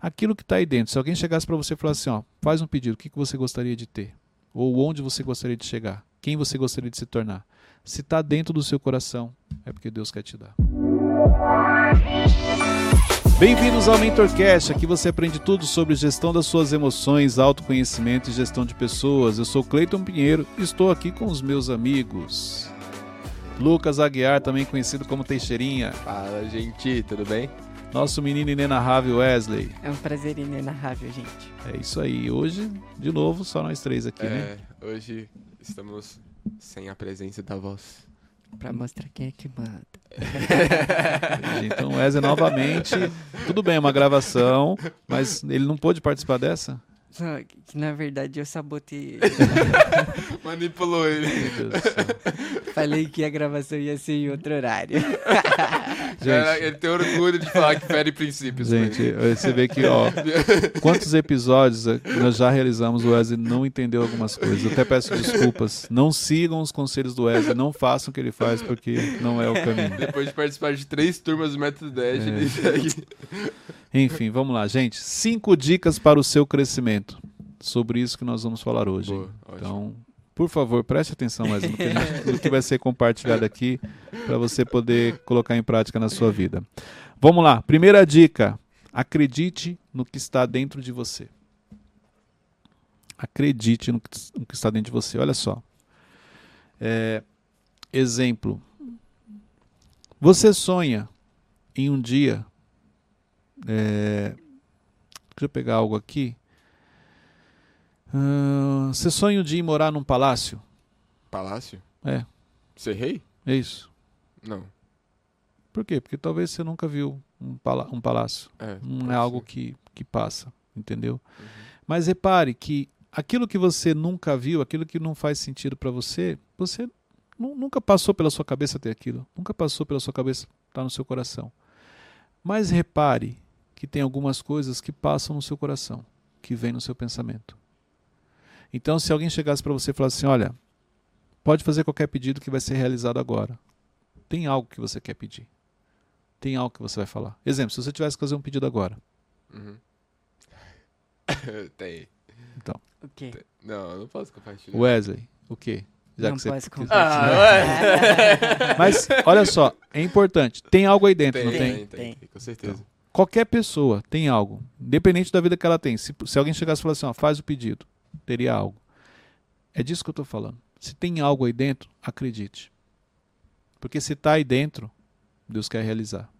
aquilo que está aí dentro. Se alguém chegasse para você e falasse assim, ó, faz um pedido, o que, que você gostaria de ter? Ou onde você gostaria de chegar? Quem você gostaria de se tornar? Se está dentro do seu coração, é porque Deus quer te dar. Bem-vindos ao MentorCast. Aqui você aprende tudo sobre gestão das suas emoções, autoconhecimento e gestão de pessoas. Eu sou Cleiton Pinheiro e estou aqui com os meus amigos. Lucas Aguiar, também conhecido como Teixeirinha. Fala, gente, tudo bem? Nosso menino inenarrável Wesley. É um prazer inenarrável, gente. É isso aí. Hoje, de novo, só nós três aqui, é, né? Hoje estamos sem a presença da voz. Pra mostrar quem é que manda. então, Wesley, novamente. Tudo bem, é uma gravação, mas ele não pôde participar dessa? Só que, na verdade eu sabotei ele. Manipulou ele. Falei que a gravação ia ser em outro horário. Gente, ele tem orgulho de falar que fere princípios. Gente, você vê que, ó, quantos episódios nós já realizamos, o Wesley não entendeu algumas coisas. Eu até peço desculpas. Não sigam os conselhos do Wesley, não façam o que ele faz, porque não é o caminho. Depois de participar de três turmas do Método Dash, é. ele segue. Enfim, vamos lá, gente. Cinco dicas para o seu crescimento. Sobre isso que nós vamos falar hoje. Boa, então, por favor, preste atenção mais no que, gente, no que vai ser compartilhado aqui para você poder colocar em prática na sua vida. Vamos lá. Primeira dica: acredite no que está dentro de você. Acredite no que, no que está dentro de você. Olha só. É, exemplo. Você sonha em um dia é, deixa eu pegar algo aqui. Uh, você sonha de ir morar num palácio? Palácio? É. Ser rei? É isso. Não. Por quê? Porque talvez você nunca viu um, palá um palácio. É, Não é algo que, que passa, entendeu? Uhum. Mas repare que aquilo que você nunca viu, aquilo que não faz sentido para você, você nunca passou pela sua cabeça ter aquilo. Nunca passou pela sua cabeça estar tá no seu coração. Mas repare que tem algumas coisas que passam no seu coração, que vêm no seu pensamento. Então, se alguém chegasse para você e falasse assim: olha, pode fazer qualquer pedido que vai ser realizado agora. Tem algo que você quer pedir. Tem algo que você vai falar. Exemplo, se você tivesse que fazer um pedido agora. Uhum. tem. Então. O quê? Não, eu não posso compartilhar. Wesley, o quê? Já não que você pode compartilhar. Ah, Mas, olha só, é importante. Tem algo aí dentro, tem, não tem? Tem, tem, tem com certeza. Então, Qualquer pessoa tem algo, independente da vida que ela tem. Se, se alguém chegasse e falasse assim, ó, faz o pedido, teria algo. É disso que eu estou falando. Se tem algo aí dentro, acredite. Porque se está aí dentro, Deus quer realizar.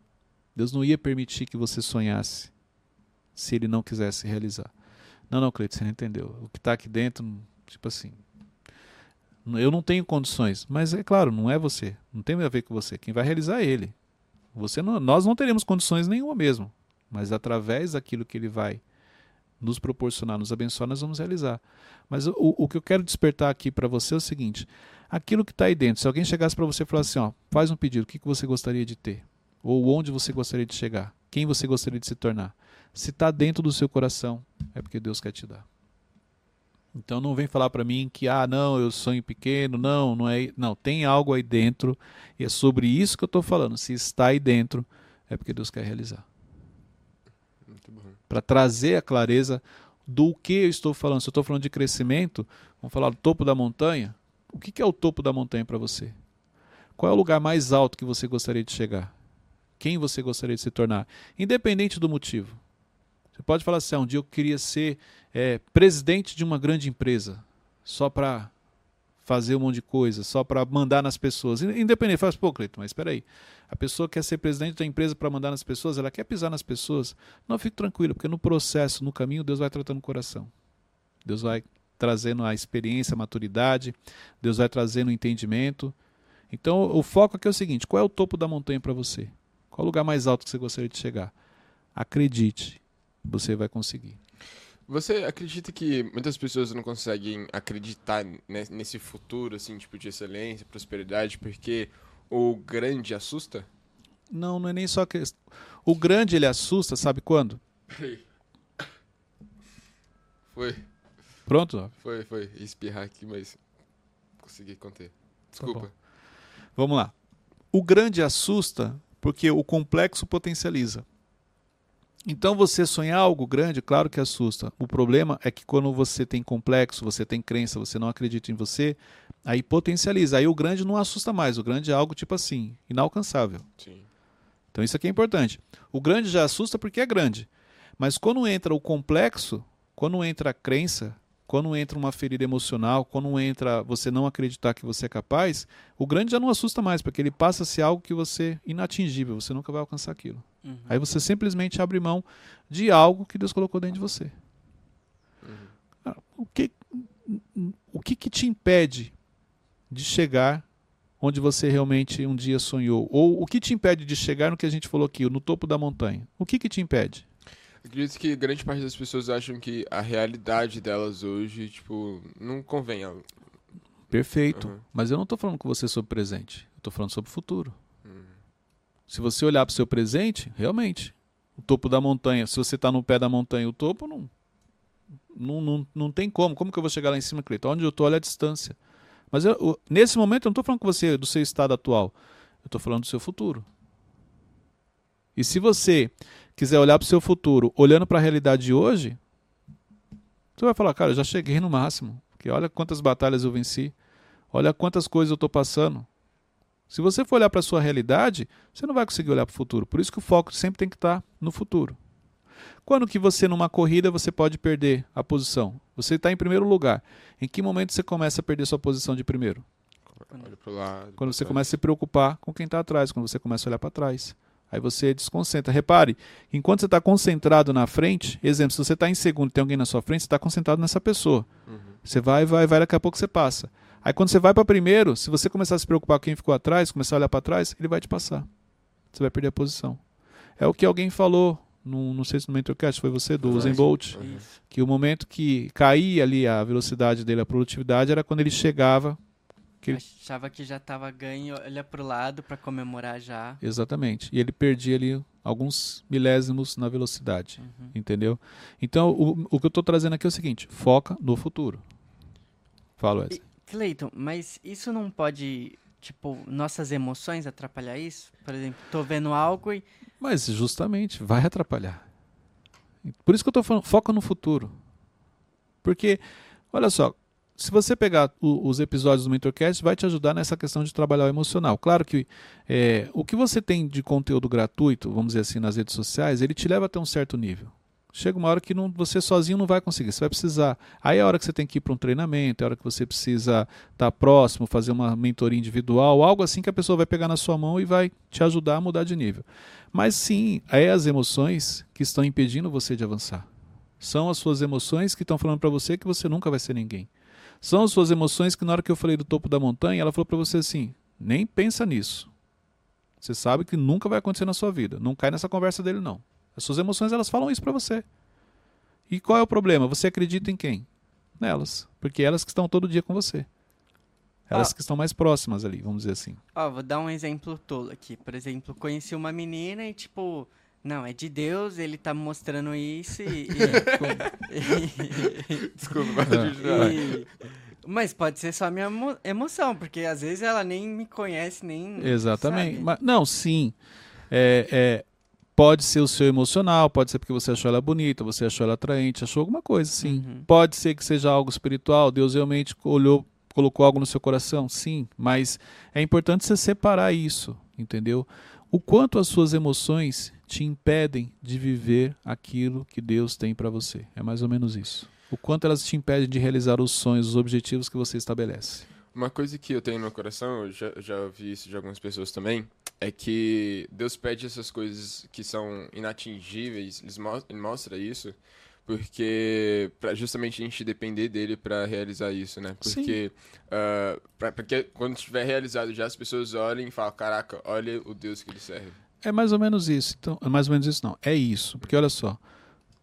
Deus não ia permitir que você sonhasse se ele não quisesse realizar. Não, não, Cleiton, você não entendeu. O que está aqui dentro, tipo assim, eu não tenho condições, mas é claro, não é você, não tem a ver com você. Quem vai realizar é ele. Você não, nós não teremos condições nenhuma mesmo, mas através daquilo que ele vai nos proporcionar, nos abençoar, nós vamos realizar. Mas o, o que eu quero despertar aqui para você é o seguinte: aquilo que está aí dentro, se alguém chegasse para você e falasse assim, ó, faz um pedido, o que, que você gostaria de ter? Ou onde você gostaria de chegar? Quem você gostaria de se tornar? Se está dentro do seu coração, é porque Deus quer te dar. Então não vem falar para mim que ah, não, eu sonho pequeno, não, não é, não, tem algo aí dentro e é sobre isso que eu estou falando. Se está aí dentro, é porque Deus quer realizar. Para trazer a clareza do que eu estou falando. Se eu estou falando de crescimento, vamos falar do topo da montanha. O que é o topo da montanha para você? Qual é o lugar mais alto que você gostaria de chegar? Quem você gostaria de se tornar? Independente do motivo. Você pode falar assim: ah, um dia eu queria ser é, presidente de uma grande empresa, só para fazer um monte de coisa, só para mandar nas pessoas. Independente, faz, pô, Cleiton, mas espera aí. A pessoa quer ser presidente da empresa para mandar nas pessoas, ela quer pisar nas pessoas. Não, fique tranquilo, porque no processo, no caminho, Deus vai tratando o coração. Deus vai trazendo a experiência, a maturidade, Deus vai trazendo o entendimento. Então, o foco aqui é o seguinte: qual é o topo da montanha para você? Qual o lugar mais alto que você gostaria de chegar? Acredite, você vai conseguir. Você acredita que muitas pessoas não conseguem acreditar nesse futuro, assim, tipo, de excelência, prosperidade, porque o grande assusta? Não, não é nem só que o grande ele assusta, sabe quando? Foi. Pronto? Foi, foi. Espirrar aqui, mas consegui conter. Tá Desculpa. Tá Vamos lá. O grande assusta porque o complexo potencializa. Então você sonhar algo grande, claro que assusta. O problema é que quando você tem complexo, você tem crença, você não acredita em você, aí potencializa. Aí o grande não assusta mais. O grande é algo tipo assim, inalcançável. Sim. Então isso aqui é importante. O grande já assusta porque é grande. Mas quando entra o complexo, quando entra a crença, quando entra uma ferida emocional, quando entra você não acreditar que você é capaz, o grande já não assusta mais, porque ele passa a ser algo que você inatingível, você nunca vai alcançar aquilo. Uhum. Aí você simplesmente abre mão de algo que Deus colocou dentro de você. Ah, O que, o que, que te impede de chegar onde você realmente um dia sonhou? Ou o que te impede de chegar no que a gente falou aqui, no topo da montanha? O que, que te impede? Acredito que grande parte das pessoas acham que a realidade delas hoje, tipo, não convém. a- Perfeito. Uhum. Mas eu não estou falando com você sobre o presente. Eu estou falando sobre o futuro. Uhum. Se você olhar para o seu presente, realmente, o topo da montanha, se você está no pé da montanha, o topo não, não, não, não tem como. Como que eu vou chegar lá em cima, Cleiton? Onde eu estou, olha a distância. Mas eu- eu- nesse momento eu não estou falando com você do seu estado atual. Eu estou falando do seu futuro. E se você quiser olhar para o seu futuro olhando para a realidade de hoje, você vai falar, cara, eu já cheguei no máximo. Porque olha quantas batalhas eu venci. Olha quantas coisas eu estou passando. Se você for olhar para a sua realidade, você não vai conseguir olhar para o futuro. Por isso que o foco sempre tem que estar no futuro. Quando que você, numa corrida, você pode perder a posição? Você está em primeiro lugar. Em que momento você começa a perder sua posição de primeiro? Lado. Quando você começa a se preocupar com quem está atrás, quando você começa a olhar para trás. Aí você desconcentra. Repare, enquanto você está concentrado na frente, exemplo, se você está em segundo e tem alguém na sua frente, você está concentrado nessa pessoa. Uhum. Você vai, vai, vai, daqui a pouco você passa. Aí quando você vai para primeiro, se você começar a se preocupar com quem ficou atrás, começar a olhar para trás, ele vai te passar. Você vai perder a posição. É o que alguém falou, num, não sei se no Mentorcast foi você, do. Usain Bolt, Uhum. Que o momento que caía ali a velocidade dele, a produtividade, era quando ele chegava. Que ele- Achava que já tava ganho, olha pro lado pra comemorar já. Exatamente. E ele perdia ali alguns milésimos na velocidade. Uhum. Entendeu? Então, o, o que eu estou trazendo aqui é o seguinte: foca no futuro. Fala, Wesley. Cleiton, mas isso não pode, tipo, nossas emoções atrapalhar isso? Por exemplo, tô vendo algo e. Mas justamente vai atrapalhar. Por isso que eu estou falando, foca no futuro. Porque, olha só, se você pegar o- os episódios do Mentorcast, vai te ajudar nessa questão de trabalhar o emocional. Claro que é, o que você tem de conteúdo gratuito, vamos dizer assim, nas redes sociais, ele te leva até um certo nível. Chega uma hora que não- você sozinho não vai conseguir, você vai precisar. Aí é a hora que você tem que ir para um treinamento, é a hora que você precisa estar próximo, fazer uma mentoria individual, algo assim que a pessoa vai pegar na sua mão e vai te ajudar a mudar de nível. Mas sim, é as emoções que estão impedindo você de avançar. São as suas emoções que estão falando para você que você nunca vai ser ninguém. São as suas emoções que na hora que eu falei do topo da montanha, ela falou para você assim: nem pensa nisso. Você sabe que nunca vai acontecer na sua vida. Não cai nessa conversa dele não. As suas emoções elas falam isso para você. E qual é o problema? Você acredita em quem? Nelas, porque elas que estão todo dia com você. Elas Ah. que estão mais próximas ali, vamos dizer assim. Ó, vou dar um exemplo tolo aqui. Por exemplo, conheci uma menina e, tipo, não, é de Deus, ele tá me mostrando isso e. e- Desculpa, mas Ah. continuar. e- Mas pode ser só minha emo- emoção, porque às vezes ela nem me conhece, nem. Exatamente. Mas, não, sim. É, é, pode ser o seu emocional, pode ser porque você achou ela bonita, você achou ela atraente, achou alguma coisa, sim. Uhum. Pode ser que seja algo espiritual, Deus realmente olhou, colocou algo no seu coração, sim. Mas é importante você separar isso, entendeu? O quanto as suas emoções te impedem de viver aquilo que Deus tem para você. É mais ou menos isso. O quanto elas te impedem de realizar os sonhos, os objetivos que você estabelece. Uma coisa que eu tenho no meu coração, eu já, já ouvi isso de algumas pessoas também, é que Deus pede essas coisas que são inatingíveis, ele mostra isso, porque justamente a gente depender dele pra realizar isso, né? Porque, ah, pra- porque quando estiver realizado já, as pessoas olhem e falam, caraca, olha o Deus que ele serve. É mais ou menos isso. Então, é mais ou menos isso não. É isso. Porque olha só,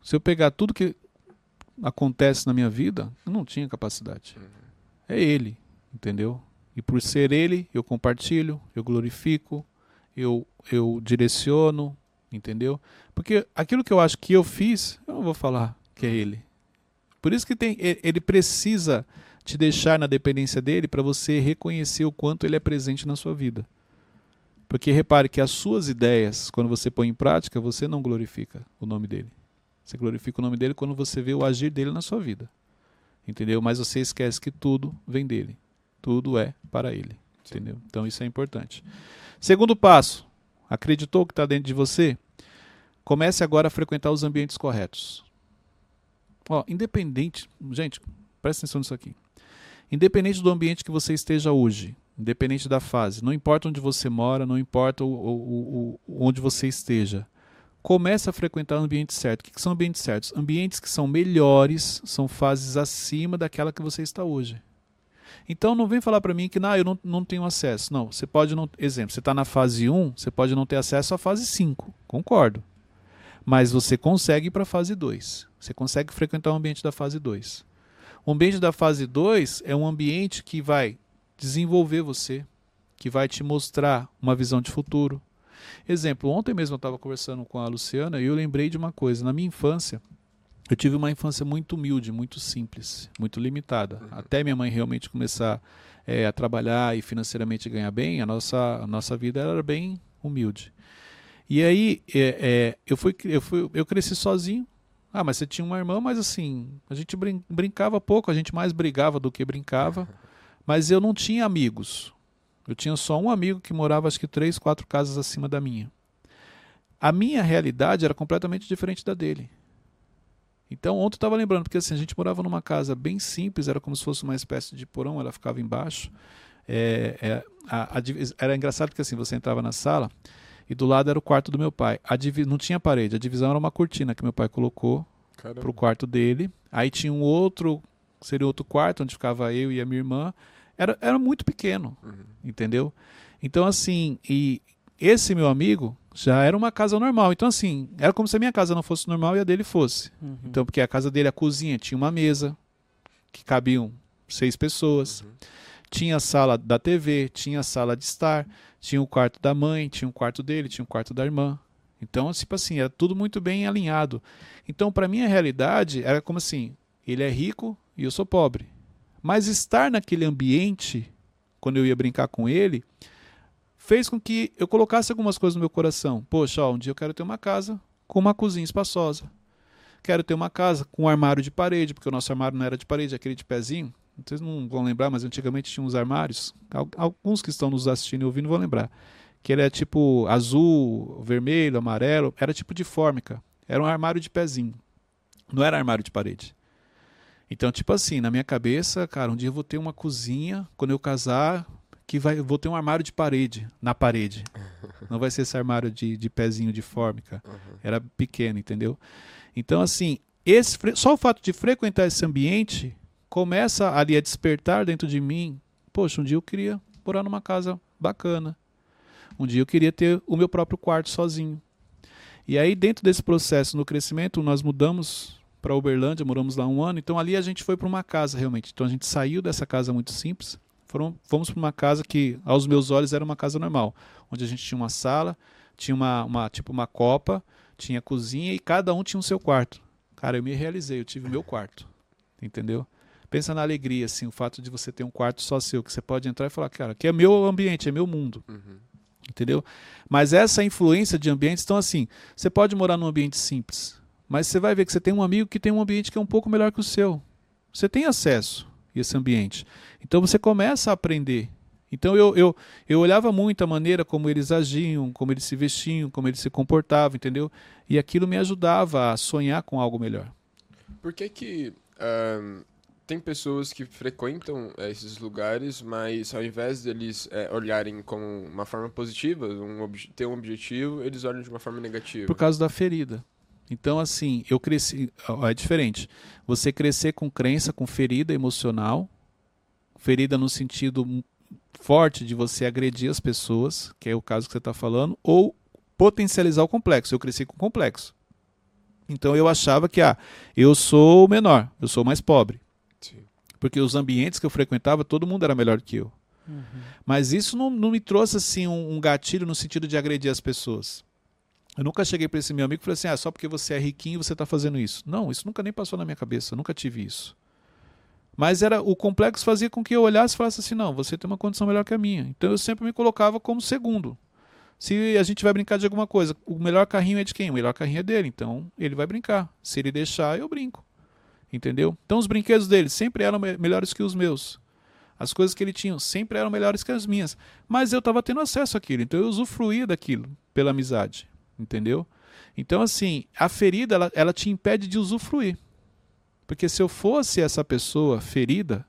se eu pegar tudo que acontece na minha vida, eu não tinha capacidade. É ele, entendeu? E por ser ele, eu compartilho, eu glorifico, eu eu direciono, entendeu? Porque aquilo que eu acho que eu fiz, eu não vou falar que é ele. Por isso que tem ele precisa te deixar na dependência dele para você reconhecer o quanto ele é presente na sua vida. Porque repare que as suas ideias, quando você põe em prática, você não glorifica o nome dele. Você glorifica o nome dele quando você vê o agir dele na sua vida. Entendeu? Mas você esquece que tudo vem dele. Tudo é para ele. Entendeu? Então isso é importante. Segundo passo, acreditou que está dentro de você? Comece agora a frequentar os ambientes corretos. Ó, independente, gente, presta atenção nisso aqui. Independente do ambiente que você esteja hoje, independente da fase, não importa onde você mora, não importa o, o, o, onde você esteja, comece a frequentar o ambiente certo. O que, que são ambientes certos? Ambientes que são melhores, são fases acima daquela que você está hoje. Então não vem falar para mim que não, eu não, não tenho acesso. Não, você pode não. Exemplo, você está na fase 1, você pode não ter acesso à fase 5. Concordo. Mas você consegue ir para a fase 2. Você consegue frequentar o ambiente da fase 2. O ambiente da fase 2 é um ambiente que vai desenvolver você, que vai te mostrar uma visão de futuro. Exemplo, ontem mesmo eu estava conversando com a Luciana e eu lembrei de uma coisa. Na minha infância, eu tive uma infância muito humilde, muito simples, muito limitada. Uhum. Até minha mãe realmente começar é, a trabalhar e financeiramente ganhar bem, a nossa, a nossa vida era bem humilde. E aí é, é, eu, fui, eu, fui, eu cresci sozinho. Ah, mas você tinha uma irmã, mas assim, a gente brin brincava pouco, a gente mais brigava do que brincava. Mas eu não tinha amigos. Eu tinha só um amigo que morava acho que três, quatro casas acima da minha. A minha realidade era completamente diferente da dele. Então, ontem eu estava lembrando, porque assim, a gente morava numa casa bem simples, era como se fosse uma espécie de porão, ela ficava embaixo. É, é, a, a, era engraçado porque assim, você entrava na sala e do lado era o quarto do meu pai. não tinha parede, a divisão era uma cortina que meu pai colocou para o quarto dele. Aí tinha um outro, seria outro quarto, onde ficava eu e a minha irmã. Era, era muito pequeno, uhum. entendeu? Então, assim, e esse meu amigo, já era uma casa normal. Então, assim, era como se a minha casa não fosse normal e a dele fosse. Uhum. Então, porque a casa dele, a cozinha, tinha uma mesa que cabiam seis pessoas. Uhum. Tinha a sala da TV, tinha a sala de estar, tinha o quarto da mãe, tinha o quarto dele, tinha o quarto da irmã. Então, tipo assim, era tudo muito bem alinhado. Então, para mim, a realidade era como assim: ele é rico e eu sou pobre. Mas estar naquele ambiente, quando eu ia brincar com ele, fez com que eu colocasse algumas coisas no meu coração. Poxa, ó, um dia eu quero ter uma casa com uma cozinha espaçosa. Quero ter uma casa com um armário de parede, porque o nosso armário não era de parede, aquele de pezinho. Vocês não vão lembrar, mas antigamente tinha uns armários. Alguns que estão nos assistindo e ouvindo vão lembrar. Que ele é tipo azul, vermelho, amarelo. Era tipo de fórmica. Era um armário de pezinho. Não era armário de parede. Então, tipo assim, na minha cabeça, cara, um dia eu vou ter uma cozinha. Quando eu casar, que vai, vou ter um armário de parede, na parede. Não vai ser esse armário de, de pezinho de fórmica. Uhum. Era pequeno, entendeu? Então, assim, esse, só o fato de frequentar esse ambiente começa ali a despertar dentro de mim. Poxa, um dia eu queria morar numa casa bacana. Um dia eu queria ter o meu próprio quarto sozinho. E aí, dentro desse processo, no crescimento, nós mudamos para Uberlândia, moramos lá um ano. Então, ali a gente foi para uma casa realmente. Então, a gente saiu dessa casa muito simples foram, fomos para uma casa que, aos meus olhos, era uma casa normal, onde a gente tinha uma sala, tinha uma, uma tipo uma copa, tinha cozinha e cada um tinha o seu quarto. Cara, eu me realizei, eu tive o meu quarto, entendeu? Pensa na alegria, assim, o fato de você ter um quarto só seu, que você pode entrar e falar, cara, que é meu ambiente, é meu mundo. Uhum. Entendeu? Mas essa influência de ambientes, então assim, você pode morar num ambiente simples, mas você vai ver que você tem um amigo que tem um ambiente que é um pouco melhor que o seu. Você tem acesso esse ambiente. Então você começa a aprender. Então eu, eu, eu olhava muito a maneira como eles agiam, como eles se vestiam, como eles se comportavam, entendeu? E aquilo me ajudava a sonhar com algo melhor. Por que que um, tem pessoas que frequentam eh, esses lugares, mas ao invés deles é, olharem como uma forma positiva, um, ter um objetivo, eles olham de uma forma negativa? Por causa da ferida. Então, assim, eu cresci. É diferente. Você crescer com crença, com ferida emocional, ferida no sentido forte de você agredir as pessoas, que é o caso que você está falando, ou potencializar o complexo. Eu cresci com complexo. Então eu achava que, ah, eu sou o menor, eu sou mais pobre. Sim. Porque os ambientes que eu frequentava, todo mundo era melhor que eu. Uhum. Mas isso não, não, me trouxe assim um, um gatilho no sentido de agredir as pessoas. Eu nunca cheguei para esse meu amigo e falei assim: ah, só porque você é riquinho você está fazendo isso. Não, isso nunca nem passou na minha cabeça, eu nunca tive isso. Mas era o complexo fazia com que eu olhasse e falasse assim: não, você tem uma condição melhor que a minha. Então eu sempre me colocava como segundo. Se a gente vai brincar de alguma coisa, o melhor carrinho é de quem? O melhor carrinho é dele, então ele vai brincar. Se ele deixar, eu brinco. Entendeu? Então os brinquedos dele sempre eram me melhores que os meus. As coisas que ele tinha sempre eram melhores que as minhas. Mas eu estava tendo acesso àquilo, então eu usufruía daquilo pela amizade. Entendeu? Então, assim, a ferida, ela, ela te impede de usufruir. Porque se eu fosse essa pessoa ferida,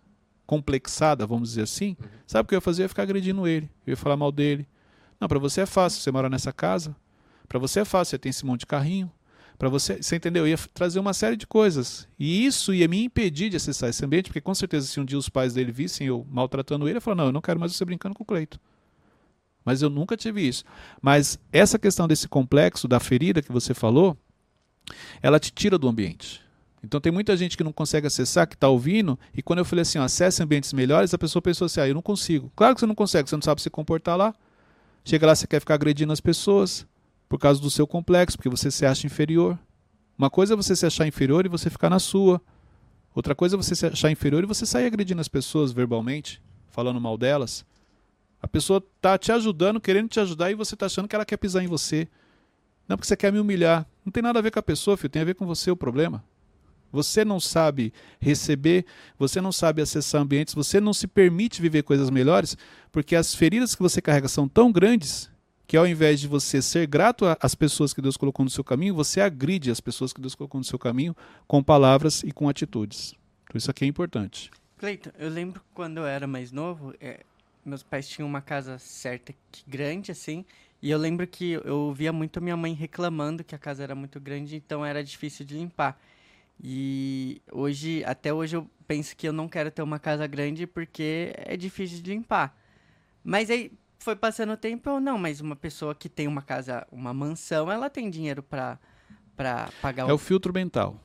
complexada, vamos dizer assim, uhum. sabe o que eu ia fazer? Eu ia ficar agredindo ele, eu ia falar mal dele. Não, para você é fácil, você mora nessa casa. Para você é fácil, você tem esse monte de carrinho. Para você, você entendeu? Eu ia trazer uma série de coisas. E isso ia me impedir de acessar esse ambiente, porque com certeza se um dia os pais dele vissem eu maltratando ele, eu falar: "Não, eu não quero mais você brincando com o Cleito". Mas eu nunca tive isso. Mas essa questão desse complexo da ferida que você falou, ela te tira do ambiente. Então tem muita gente que não consegue acessar, que está ouvindo, e quando eu falei assim, acesse ambientes melhores, a pessoa pensou assim, ah, eu não consigo. Claro que você não consegue, você não sabe se comportar lá. Chega lá, você quer ficar agredindo as pessoas por causa do seu complexo, porque você se acha inferior. Uma coisa é você se achar inferior e você ficar na sua. Outra coisa é você se achar inferior e você sair agredindo as pessoas verbalmente, falando mal delas. A pessoa está te ajudando, querendo te ajudar, e você está achando que ela quer pisar em você. Não, porque você quer me humilhar. Não tem nada a ver com a pessoa, filho, tem a ver com você o problema. Você não sabe receber, você não sabe acessar ambientes, você não se permite viver coisas melhores, porque as feridas que você carrega são tão grandes que ao invés de você ser grato às pessoas que Deus colocou no seu caminho, você agride as pessoas que Deus colocou no seu caminho com palavras e com atitudes. Então isso aqui é importante. Cleiton, eu lembro quando eu era mais novo, é, meus pais tinham uma casa certa grande assim, e eu lembro que eu ouvia muito minha mãe reclamando que a casa era muito grande, então era difícil de limpar. E hoje, até hoje eu penso que eu não quero ter uma casa grande porque é difícil de limpar. Mas aí foi passando o tempo, eu não, mas uma pessoa que tem uma casa, uma mansão, ela tem dinheiro para para pagar o... É o filtro mental.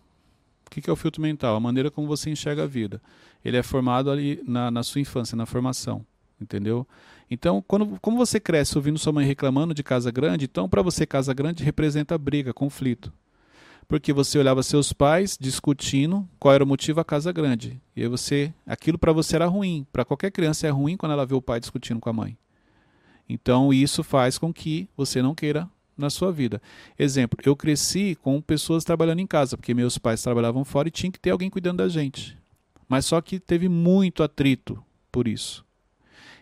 O que, que é o filtro mental? A maneira como você enxerga a vida. Ele é formado ali na, na sua infância, na formação, entendeu? Então, quando, como você cresce ouvindo sua mãe reclamando de casa grande, então para você casa grande representa briga, conflito porque você olhava seus pais discutindo qual era o motivo da casa grande. E aí você, aquilo para você era ruim. Para qualquer criança é ruim quando ela vê o pai discutindo com a mãe. Então isso faz com que você não queira na sua vida. Exemplo, eu cresci com pessoas trabalhando em casa, porque meus pais trabalhavam fora e tinha que ter alguém cuidando da gente. Mas só que teve muito atrito por isso.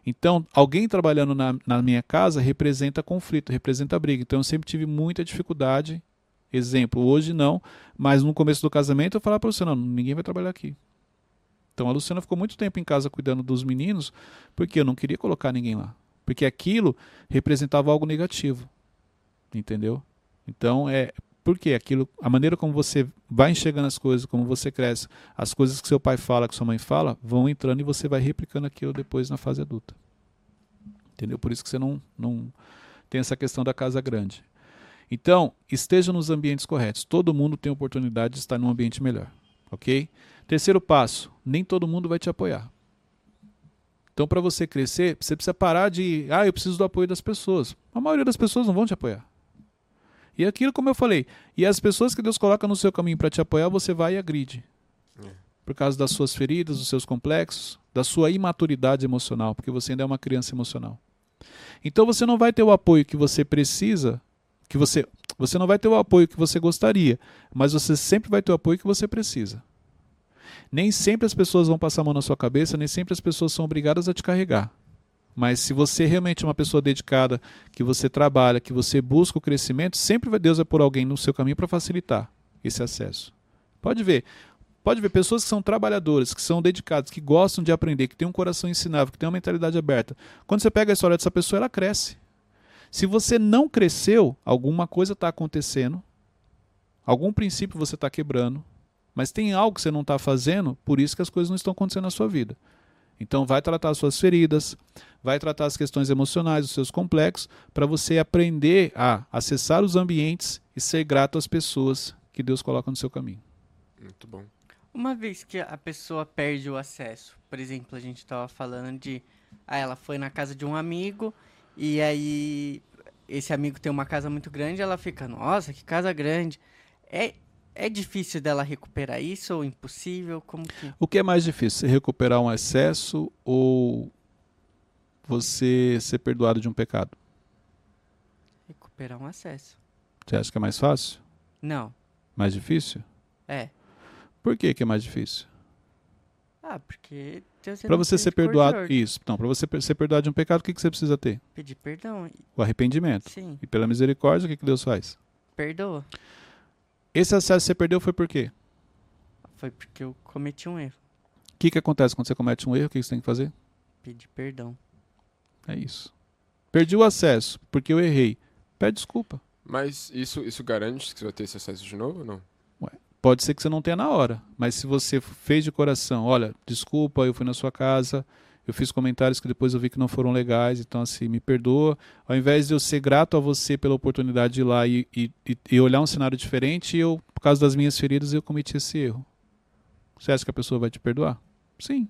Então, alguém trabalhando na, na minha casa representa conflito, representa briga. Então, eu sempre tive muita dificuldade Exemplo, hoje não, mas no começo do casamento eu falava para você, não, ninguém vai trabalhar aqui. Então a Luciana ficou muito tempo em casa cuidando dos meninos, porque eu não queria colocar ninguém lá. Porque aquilo representava algo negativo. Entendeu? Então é porque aquilo, a maneira como você vai enxergando as coisas, como você cresce, as coisas que seu pai fala, que sua mãe fala, vão entrando e você vai replicando aquilo depois na fase adulta. Entendeu? Por isso que você não, não tem essa questão da casa grande. Então, esteja nos ambientes corretos. Todo mundo tem oportunidade de estar num ambiente melhor. Ok? Terceiro passo: nem todo mundo vai te apoiar. Então, para você crescer, você precisa parar de. Ah, eu preciso do apoio das pessoas. A maioria das pessoas não vão te apoiar. E aquilo, como eu falei, e as pessoas que Deus coloca no seu caminho para te apoiar, você vai e agride. É. Por causa das suas feridas, dos seus complexos, da sua imaturidade emocional, porque você ainda é uma criança emocional. Então você não vai ter o apoio que você precisa que você você não vai ter o apoio que você gostaria, mas você sempre vai ter o apoio que você precisa. Nem sempre as pessoas vão passar a mão na sua cabeça, nem sempre as pessoas são obrigadas a te carregar. Mas se você realmente é uma pessoa dedicada, que você trabalha, que você busca o crescimento, sempre Deus vai pôr alguém no seu caminho para facilitar esse acesso. Pode ver, pode ver pessoas que são trabalhadoras, que são dedicadas, que gostam de aprender, que têm um coração ensinável, que têm uma mentalidade aberta. Quando você pega a história dessa pessoa, ela cresce. Se você não cresceu, alguma coisa está acontecendo, algum princípio você está quebrando, mas tem algo que você não está fazendo, por isso que as coisas não estão acontecendo na sua vida. Então, vai tratar as suas feridas, vai tratar as questões emocionais, os seus complexos, para você aprender a acessar os ambientes e ser grato às pessoas que Deus coloca no seu caminho. Muito bom. Uma vez que a pessoa perde o acesso, por exemplo, a gente estava falando de. Ah, ela foi na casa de um amigo e aí, esse amigo tem uma casa muito grande, ela fica, nossa, que casa grande. É, é difícil dela recuperar isso ou impossível? Como que... O que é mais difícil, recuperar um excesso ou você ser perdoado de um pecado? recuperar um acesso. Você acha que é mais fácil? Não. Mais difícil? É. Por que, que é mais difícil? Ah, porque Deus é Para você ser perdoado. Isso. Então, para você ser perdoado de um pecado, o que, que você precisa ter? Pedir perdão. O arrependimento. Sim, E pela misericórdia, o que, que Deus faz? perdoa. Esse acesso que você perdeu foi por quê? Foi porque eu cometi um erro. O que, que acontece quando você comete um erro? O que que você tem que fazer? Pedir perdão. É isso. Perdi o acesso porque eu errei. Pede desculpa. Mas isso, isso garante que você vai ter esse acesso de novo ou não? Pode ser que você não tenha na hora, mas se você fez de coração, olha, desculpa, eu fui na sua casa, eu fiz comentários que depois eu vi que não foram legais, então assim, me perdoa. Ao invés de eu ser grato a você pela oportunidade de ir lá e, e, e- olhar um cenário diferente, eu, por causa das minhas feridas, eu cometi esse erro. Você acha que a pessoa vai te perdoar? Sim.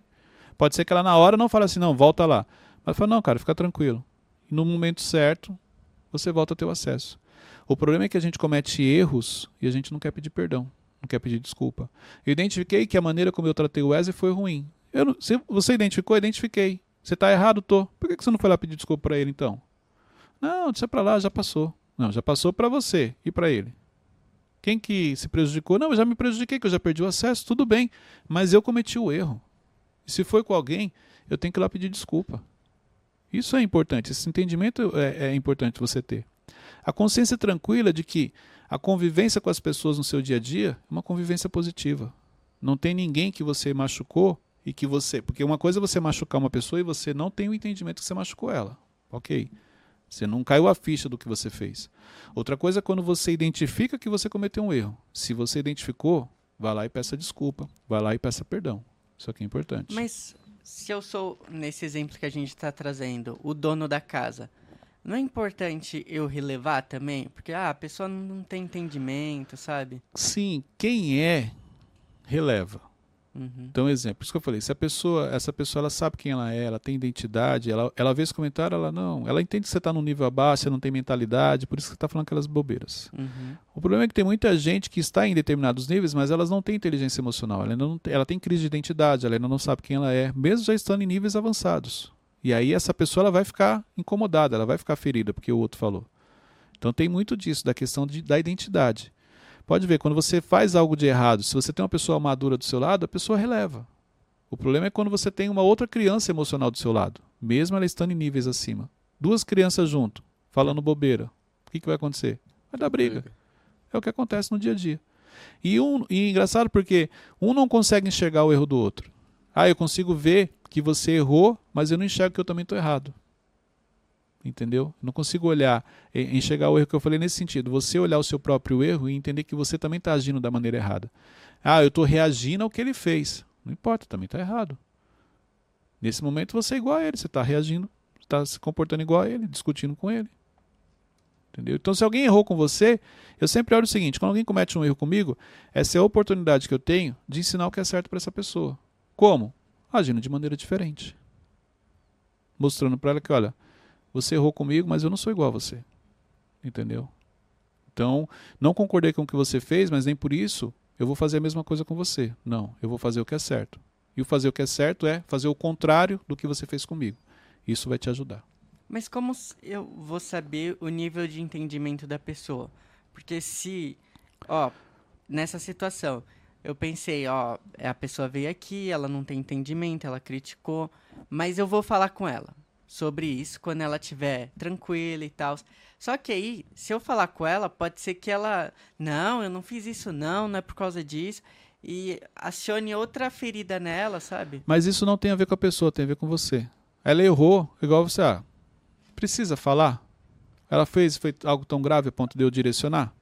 Pode ser que ela na hora não fale assim, não, volta lá. Mas fala, não, cara, fica tranquilo. No momento certo, você volta a ter o acesso. O problema é que a gente comete erros e a gente não quer pedir perdão, não quer pedir desculpa. Eu identifiquei que a maneira como eu tratei o Wesley foi ruim. Não- se você identificou, identifiquei. Você está errado, tô. Por que que você não foi lá pedir desculpa para ele então? Não, deixa para lá, já passou. Não, já passou para você e para ele. Quem que se prejudicou? Não, eu já me prejudiquei, que eu já perdi o acesso, tudo bem. Mas eu cometi o erro. E se foi com alguém, eu tenho que ir lá pedir desculpa. Isso é importante, esse entendimento é, é importante você ter. A consciência tranquila de que a convivência com as pessoas no seu dia a dia é uma convivência positiva. Não tem ninguém que você machucou e que você. Porque uma coisa é você machucar uma pessoa e você não tem o entendimento que você machucou ela. Ok. Você não caiu a ficha do que você fez. Outra coisa é quando você identifica que você cometeu um erro. Se você identificou, vá lá e peça desculpa. Vá lá e peça perdão. Isso aqui é importante. Mas se eu sou, nesse exemplo que a gente está trazendo, o dono da casa, não é importante eu relevar também? Porque ah, a pessoa não tem entendimento, sabe? Sim, quem é, releva. Uhum. Então, exemplo, isso que eu falei, se a pessoa, essa pessoa ela sabe quem ela é, ela tem identidade, ela, ela vê esse comentário, ela não, ela entende que você está num nível abaixo, você não tem mentalidade, por isso que você está falando aquelas bobeiras. Uhum. O problema é que tem muita gente que está em determinados níveis, mas elas não têm inteligência emocional, ela, não tem, ela tem crise de identidade, ela ainda não sabe quem ela é, mesmo já estando em níveis avançados. E aí essa pessoa ela vai ficar incomodada, ela vai ficar ferida porque o outro falou. Então tem muito disso, da questão de, da identidade. Pode ver, quando você faz algo de errado, se você tem uma pessoa madura do seu lado, a pessoa releva. O problema é quando você tem uma outra criança emocional do seu lado, mesmo ela estando em níveis acima. Duas crianças junto, falando bobeira. O que, que vai acontecer? Vai dar briga. É o que acontece no dia a dia. E, um, e engraçado porque um não consegue enxergar o erro do outro. Ah, eu consigo ver que você errou, mas eu não enxergo que eu também estou errado. Entendeu? Eu não consigo olhar, enxergar o erro que eu falei nesse sentido. Você olhar o seu próprio erro e entender que você também está agindo da maneira errada. Ah, eu estou reagindo ao que ele fez. Não importa, também está errado. Nesse momento você é igual a ele, você está reagindo, está se comportando igual a ele, discutindo com ele. Entendeu? Então, se alguém errou com você, eu sempre olho o seguinte: quando alguém comete um erro comigo, essa é a oportunidade que eu tenho de ensinar o que é certo para essa pessoa. Como? Agindo de maneira diferente. Mostrando para ela que, olha, você errou comigo, mas eu não sou igual a você. Entendeu? Então, não concordei com o que você fez, mas nem por isso eu vou fazer a mesma coisa com você. Não, eu vou fazer o que é certo. E o fazer o que é certo é fazer o contrário do que você fez comigo. Isso vai te ajudar. Mas como eu vou saber o nível de entendimento da pessoa? Porque se, ó, nessa situação, eu pensei, ó, a pessoa veio aqui, ela não tem entendimento, ela criticou, mas eu vou falar com ela sobre isso quando ela estiver tranquila e tal. Só que aí, se eu falar com ela, pode ser que ela, não, eu não fiz isso não, não é por causa disso, e acione outra ferida nela, sabe? Mas isso não tem a ver com a pessoa, tem a ver com você. Ela errou, igual você, ah, precisa falar? Ela fez foi algo tão grave a ponto de eu direcionar?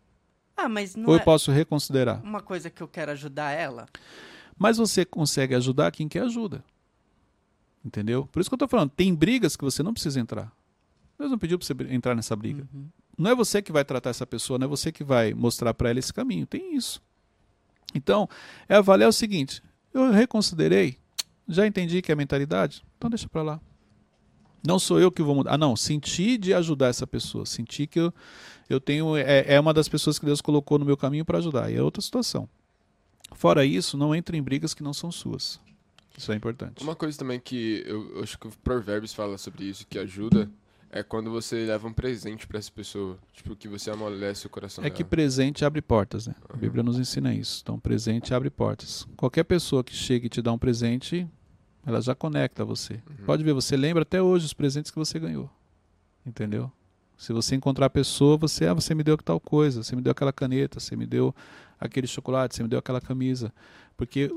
Ah, mas não Ou é eu posso reconsiderar? uma coisa que eu quero ajudar ela. Mas você consegue ajudar quem quer ajuda. Entendeu? Por isso que eu tô falando, tem brigas que você não precisa entrar. Deus não pediu para você entrar nessa briga. Uhum. Não é você que vai tratar essa pessoa, não é você que vai mostrar para ela esse caminho. Tem isso. Então, é avaliar o seguinte: eu reconsiderei, já entendi que é mentalidade, então deixa para lá. Não sou eu que vou mudar. Ah, não, senti de ajudar essa pessoa. Senti que eu, eu tenho. É, é uma das pessoas que Deus colocou no meu caminho para ajudar. E é outra situação. Fora isso, não entre em brigas que não são suas. Isso é importante. Uma coisa também que eu, eu acho que o Provérbios fala sobre isso, que ajuda, É quando você leva um presente pra essa pessoa. Tipo, que você amolece o coração É que dela. presente abre portas, né? A Aham. Bíblia nos ensina isso. Então, presente abre portas. Qualquer pessoa que chega e te dá um presente, ela já conecta a você. Uhum. Pode ver, você lembra até hoje os presentes que você ganhou. Entendeu? Se você encontrar a pessoa, você, ah, você me deu tal coisa, você me deu aquela caneta, você me deu aquele chocolate, você me deu aquela camisa. Porque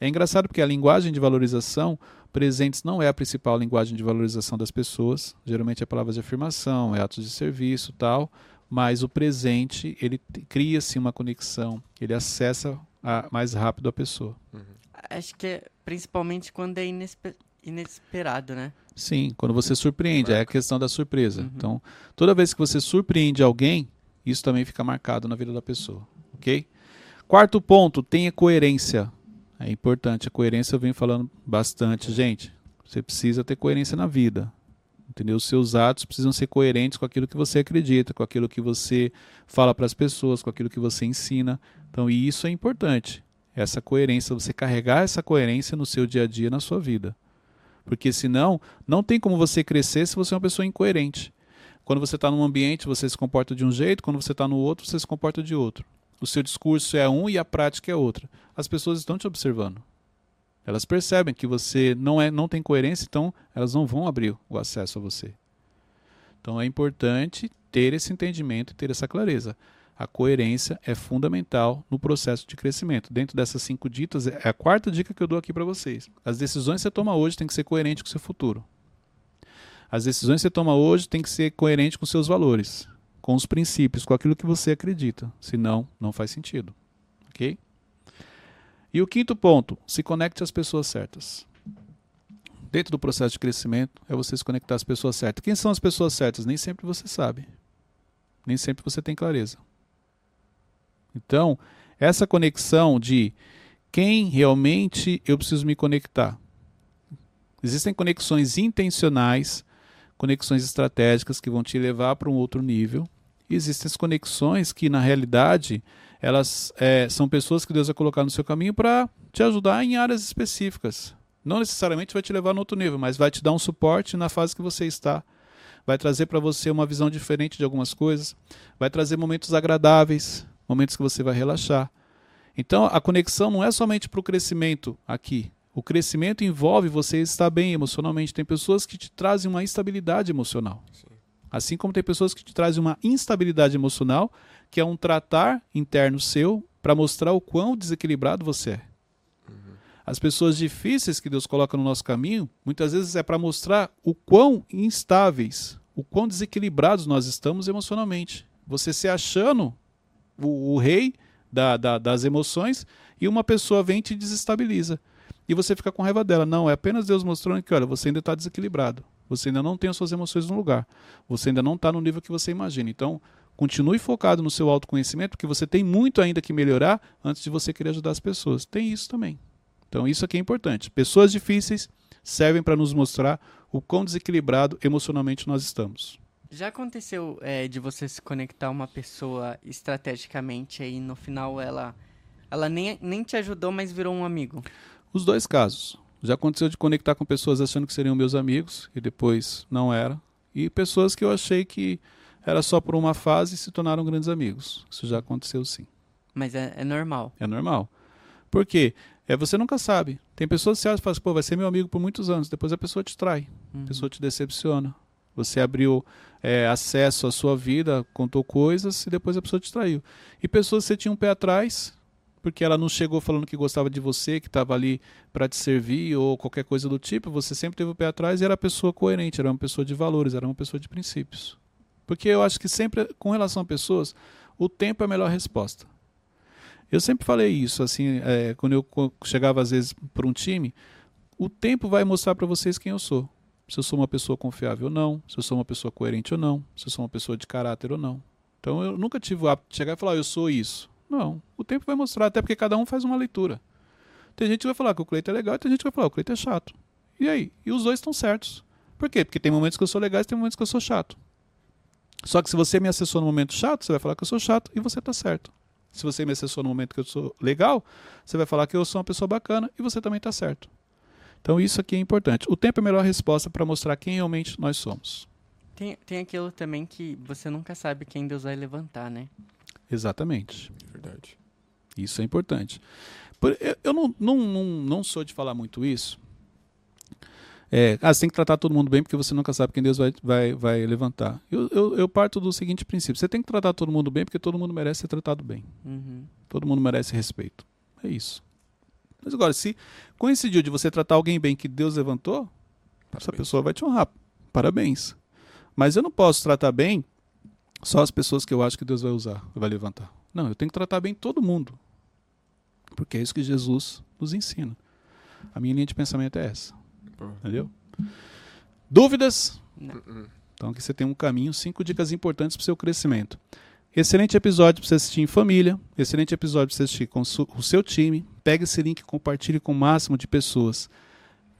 é engraçado porque a linguagem de valorização, presentes não é a principal linguagem de valorização das pessoas. Geralmente é palavras de afirmação, é atos de serviço, tal. Mas o presente, ele cria-se uma conexão, ele acessa a- mais rápido a pessoa. Uhum. Acho que é principalmente quando é inespe- inesperado, né? Sim, quando você surpreende, é a questão da surpresa. Uhum. Então, toda vez que você surpreende alguém, isso também fica marcado na vida da pessoa, ok? Quarto ponto, tenha coerência. É importante, a coerência eu venho falando bastante. Gente, você precisa ter coerência na vida. Entendeu? Os seus atos precisam ser coerentes com aquilo que você acredita, com aquilo que você fala para as pessoas, com aquilo que você ensina. Então, e isso é importante. Essa coerência, você carregar essa coerência no seu dia a dia, na sua vida. Porque senão, não tem como você crescer se você é uma pessoa incoerente. Quando você está num ambiente, você se comporta de um jeito, quando você está no outro, você se comporta de outro. O seu discurso é um e a prática é outra. As pessoas estão te observando. Elas percebem que você não, é, não tem coerência, então elas não vão abrir o acesso a você. Então é importante ter esse entendimento e ter essa clareza. A coerência é fundamental no processo de crescimento. Dentro dessas cinco ditas, é a quarta dica que eu dou aqui para vocês. As decisões que você toma hoje têm que ser coerentes com o seu futuro. As decisões que você toma hoje têm que ser coerentes com seus valores, com os princípios, com aquilo que você acredita. Senão, não faz sentido. Ok? E o quinto ponto, se conecte às pessoas certas. Dentro do processo de crescimento, é você se conectar às pessoas certas. Quem são as pessoas certas? Nem sempre você sabe. Nem sempre você tem clareza. Então, essa conexão de quem realmente eu preciso me conectar. Existem conexões intencionais, conexões estratégicas que vão te levar para um outro nível. Existem as conexões que, na realidade, elas é, são pessoas que Deus vai colocar no seu caminho para te ajudar em áreas específicas. Não necessariamente vai te levar no outro nível, mas vai te dar um suporte na fase que você está. Vai trazer para você uma visão diferente de algumas coisas. Vai trazer momentos agradáveis, momentos que você vai relaxar. Então, a conexão não é somente para o crescimento aqui. O crescimento envolve você estar bem emocionalmente. Tem pessoas que te trazem uma instabilidade emocional. Sim. Assim como tem pessoas que te trazem uma instabilidade emocional, que é um tratar interno seu para mostrar o quão desequilibrado você é. As pessoas difíceis que Deus coloca no nosso caminho, muitas vezes é para mostrar o quão instáveis, o quão desequilibrados nós estamos emocionalmente. Você se achando o, o rei da, da, das emoções e uma pessoa vem e te desestabiliza. E você fica com raiva dela. Não, é apenas Deus mostrando que, olha, você ainda está desequilibrado. Você ainda não tem as suas emoções no lugar. Você ainda não está no nível que você imagina. Então, continue focado no seu autoconhecimento, porque você tem muito ainda que melhorar antes de você querer ajudar as pessoas. Tem isso também. Então, isso aqui é importante. Pessoas difíceis servem para nos mostrar o quão desequilibrado emocionalmente nós estamos. Já aconteceu é, de você se conectar a uma pessoa estrategicamente aí no final ela ela nem, nem te ajudou, mas virou um amigo? Os dois casos. Já aconteceu de conectar com pessoas achando que seriam meus amigos e depois não era. E pessoas que eu achei que era só por uma fase e se tornaram grandes amigos. Isso já aconteceu sim. Mas é, é normal. É normal. Por quê? É, você nunca sabe. Tem pessoas que você acha e fala assim, pô, vai ser meu amigo por muitos anos. Depois a pessoa te trai. Uhum. A pessoa te decepciona. Você abriu é, acesso à sua vida, contou coisas e depois a pessoa te traiu. E pessoas que você tinha um pé atrás, porque ela não chegou falando que gostava de você, que estava ali para te servir ou qualquer coisa do tipo, você sempre teve o pé atrás e era uma pessoa coerente, era uma pessoa de valores, era uma pessoa de princípios. Porque eu acho que sempre, com relação a pessoas, o tempo é a melhor resposta. Eu sempre falei isso, assim, é, quando eu chegava às vezes para um time, o tempo vai mostrar para vocês quem eu sou. Se eu sou uma pessoa confiável ou não, se eu sou uma pessoa coerente ou não, se eu sou uma pessoa de caráter ou não. Então eu nunca tive o hábito de chegar e falar, "Ah, eu sou isso. Não, o tempo vai mostrar, até porque cada um faz uma leitura. Tem gente que vai falar que o Cleito é legal e tem gente que vai falar que o Cleito é chato. E aí? E os dois estão certos. Por quê? Porque tem momentos que eu sou legal e tem momentos que eu sou chato. Só que se você me acessou no momento chato, você vai falar que eu sou chato e você está certo. Se você me acessou no momento que eu sou legal, você vai falar que eu sou uma pessoa bacana e você também está certo. Então isso aqui é importante. O tempo é a melhor resposta para mostrar quem realmente nós somos. Tem, tem aquilo também que você nunca sabe quem Deus vai levantar, né? Exatamente. Verdade. Isso é importante. Por- eu- não, não, não, não sou de falar muito isso. É, ah, você tem que tratar todo mundo bem porque você nunca sabe quem Deus vai, vai, vai levantar. Eu, eu, eu parto do seguinte princípio: você tem que tratar todo mundo bem porque todo mundo merece ser tratado bem. Uhum. Todo mundo merece respeito. É isso. Mas agora, se coincidiu de você tratar alguém bem que Deus levantou, essa Parabéns. pessoa vai te honrar. Parabéns. Mas eu não posso tratar bem só as pessoas que eu acho que Deus vai usar, vai levantar. Não, eu tenho que tratar bem todo mundo. Porque é isso que Jesus nos ensina. A minha linha de pensamento é essa. Entendeu? Dúvidas? Uh-uh. Então aqui você tem um caminho, cinco dicas importantes para o seu crescimento. Excelente episódio para você assistir em família. Excelente episódio para você assistir com o seu time. Pega esse link e compartilhe com o máximo de pessoas.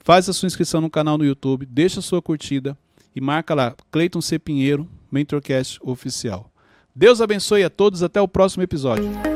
Faz a sua inscrição no canal no YouTube, deixa a sua curtida e marca lá Cleiton C. Pinheiro, Mentorcast Oficial. Deus abençoe a todos, até o próximo episódio.